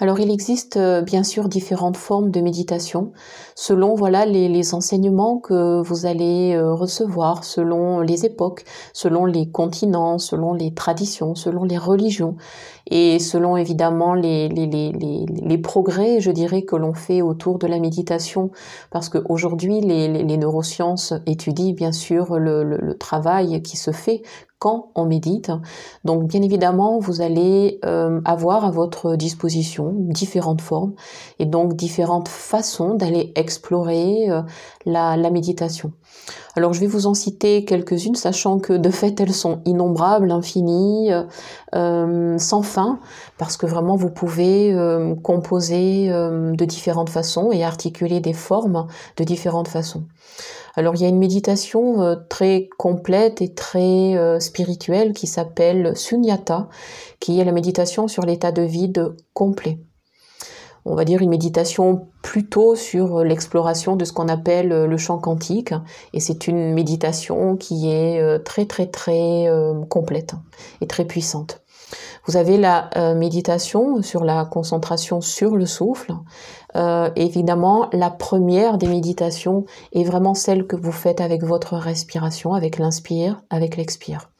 Alors il existe euh, bien sûr différentes formes de méditation selon voilà les, enseignements que vous allez euh, recevoir, selon les époques, selon les continents, selon les traditions, selon les religions et selon évidemment les, les, les progrès, je dirais, que l'on fait autour de la méditation. Parce qu'aujourd'hui les, neurosciences étudient bien sûr le, le travail qui se fait quand on médite. Donc bien évidemment, vous allez euh, avoir à votre disposition différentes formes et donc différentes façons d'aller explorer euh, la, méditation. Alors je vais vous en citer quelques-unes, sachant que de fait elles sont innombrables, infinies, euh, sans fin, parce que vraiment vous pouvez composer de différentes façons et articuler des formes de différentes façons. Alors il y a une méditation euh, très complète et très euh, spirituelle qui s'appelle Sunyata, qui est la méditation sur l'état de vide complet. On va dire une méditation plutôt sur l'exploration de ce qu'on appelle le champ quantique et c'est une méditation qui est euh, très très très complète et très puissante. Vous avez la euh, méditation sur la concentration sur le souffle. Euh, évidemment, la première des méditations est vraiment celle que vous faites avec votre respiration, avec l'inspire, avec l'expire.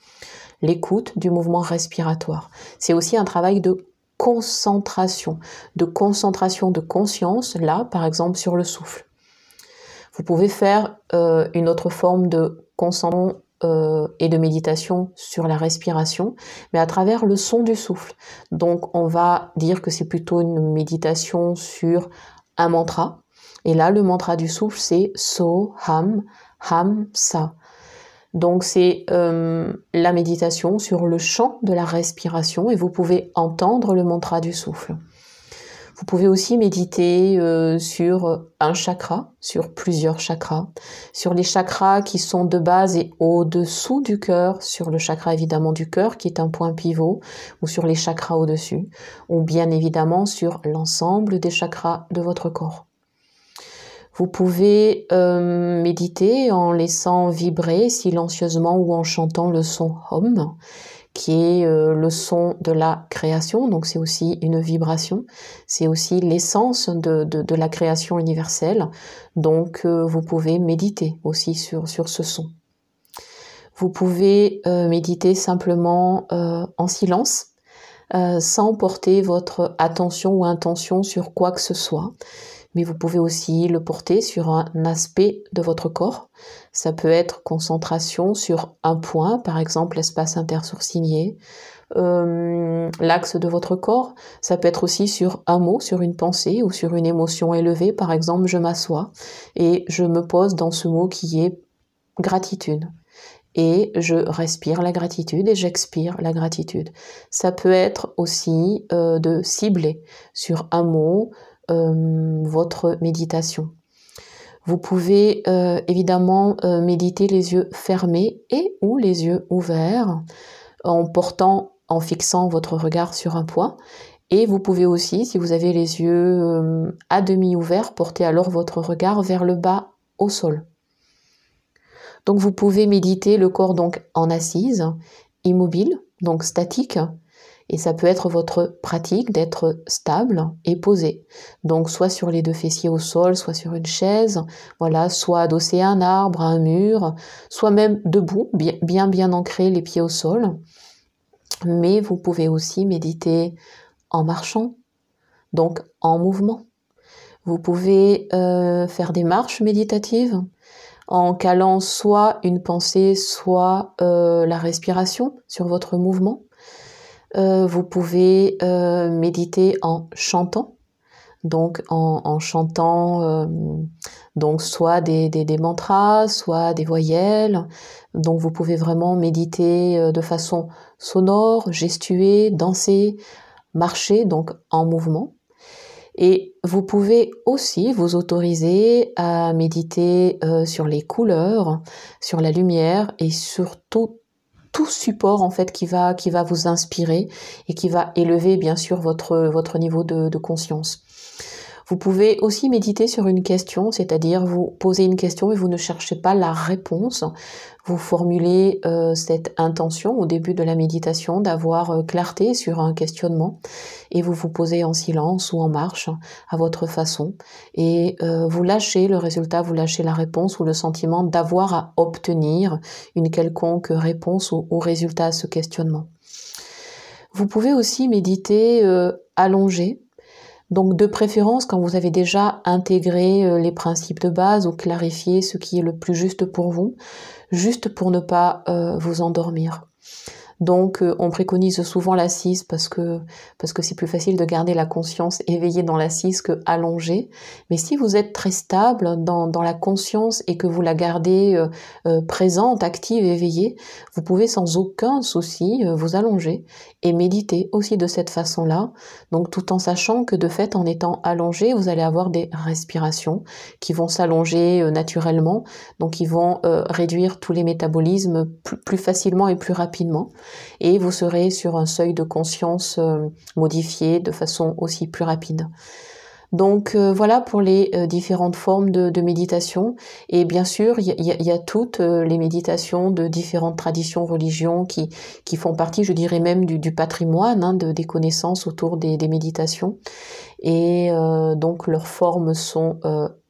L'écoute du mouvement respiratoire. C'est aussi un travail de concentration, de concentration de conscience, là, par exemple, sur le souffle. Vous pouvez faire euh, une autre forme de concentration euh, et de méditation sur la respiration, mais à travers le son du souffle. Donc on va dire que c'est plutôt une méditation sur un mantra. Et là, le mantra du souffle, c'est So, Ham, Ham, Sa. Donc c'est euh, la méditation sur le chant de la respiration et vous pouvez entendre le mantra du souffle. Vous pouvez aussi méditer euh, sur un chakra, sur plusieurs chakras, sur les chakras qui sont de base et au-dessous du cœur, sur le chakra évidemment du cœur qui est un point pivot, ou sur les chakras au-dessus, ou bien évidemment sur l'ensemble des chakras de votre corps. Vous pouvez euh, méditer en laissant vibrer silencieusement ou en chantant le son Home qui est euh, le son de la création, donc c'est aussi une vibration, c'est aussi l'essence de, de, la création universelle, donc euh, vous pouvez méditer aussi sur, sur ce son. Vous pouvez euh, méditer simplement en silence, sans porter votre attention ou intention sur quoi que ce soit mais vous pouvez aussi le porter sur un aspect de votre corps. Ça peut être concentration sur un point, par exemple l'espace intersourcilier, euh, l'axe de votre corps. Ça peut être aussi sur un mot, sur une pensée ou sur une émotion élevée. Par exemple, je m'assois et je me pose dans ce mot qui est gratitude. Et je respire la gratitude et j'expire la gratitude. Ça peut être aussi euh, de cibler sur un mot, euh, votre méditation. Vous pouvez euh, évidemment euh, méditer les yeux fermés et ou les yeux ouverts en portant, en fixant votre regard sur un point. Et vous pouvez aussi, si vous avez les yeux à demi ouverts, porter alors votre regard vers le bas au sol. Donc vous pouvez méditer le corps donc en assise, immobile, donc statique, et ça peut être votre pratique d'être stable et posé. Donc soit sur les deux fessiers au sol, soit sur une chaise, voilà, soit adossé à un arbre, à un mur, soit même debout, bien bien, ancré les pieds au sol. Mais vous pouvez aussi méditer en marchant, donc en mouvement. Vous pouvez euh, faire des marches méditatives en calant soit une pensée, soit euh, la respiration sur votre mouvement. Euh, vous pouvez euh, méditer en chantant, donc en, chantant euh, donc soit des, des, mantras, soit des voyelles. Donc vous pouvez vraiment méditer de façon sonore, gestuer, danser, marcher, donc en mouvement. Et vous pouvez aussi vous autoriser à méditer sur les couleurs, sur la lumière et surtout tout support en fait qui va qui va vous inspirer et qui va élever bien sûr votre votre niveau de, conscience. Vous pouvez aussi méditer sur une question, c'est-à-dire vous posez une question et vous ne cherchez pas la réponse. Vous formulez euh, cette intention au début de la méditation d'avoir euh, clarté sur un questionnement et vous vous posez en silence ou en marche à votre façon et euh, vous lâchez le résultat, vous lâchez la réponse ou le sentiment d'avoir à obtenir une quelconque réponse ou, ou, résultat à ce questionnement. Vous pouvez aussi méditer allongé donc de préférence quand vous avez déjà intégré euh, les principes de base ou clarifié ce qui est le plus juste pour vous, juste pour ne pas euh, vous endormir. Donc, euh, on préconise souvent l'assise parce que parce que c'est plus facile de garder la conscience éveillée dans l'assise que allongée. Mais si vous êtes très stable dans, dans la conscience et que vous la gardez euh, euh, présente, active, éveillée, vous pouvez sans aucun souci vous allonger et méditer aussi de cette façon-là. Donc, tout en sachant que de fait, en étant allongé, vous allez avoir des respirations qui vont s'allonger naturellement, donc ils vont réduire tous les métabolismes plus facilement et plus rapidement et vous serez sur un seuil de conscience euh, modifié de façon aussi plus rapide. Donc euh, voilà pour les euh, différentes formes de, méditation. Et bien sûr, il y, a, toutes les méditations de différentes traditions, religions qui, qui font partie, je dirais même, du, patrimoine, hein, de, des connaissances autour des, des méditations. Et donc leurs formes sont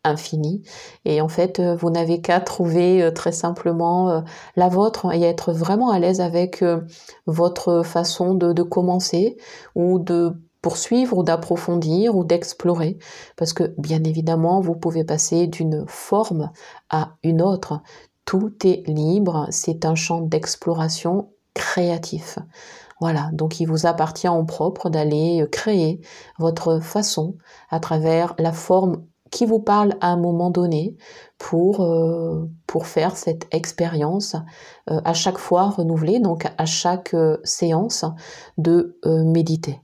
infini. Et en fait, euh, vous n'avez qu'à trouver euh, très simplement euh, la vôtre et être vraiment à l'aise avec votre façon de, commencer ou de poursuivre ou d'approfondir ou d'explorer. Parce que bien évidemment, vous pouvez passer d'une forme à une autre. Tout est libre, c'est un champ d'exploration créatif. Voilà, donc il vous appartient en propre d'aller créer votre façon à travers la forme qui vous parle à un moment donné pour, euh, pour faire cette expérience euh, à chaque fois renouvelée, donc à chaque euh, séance de méditer.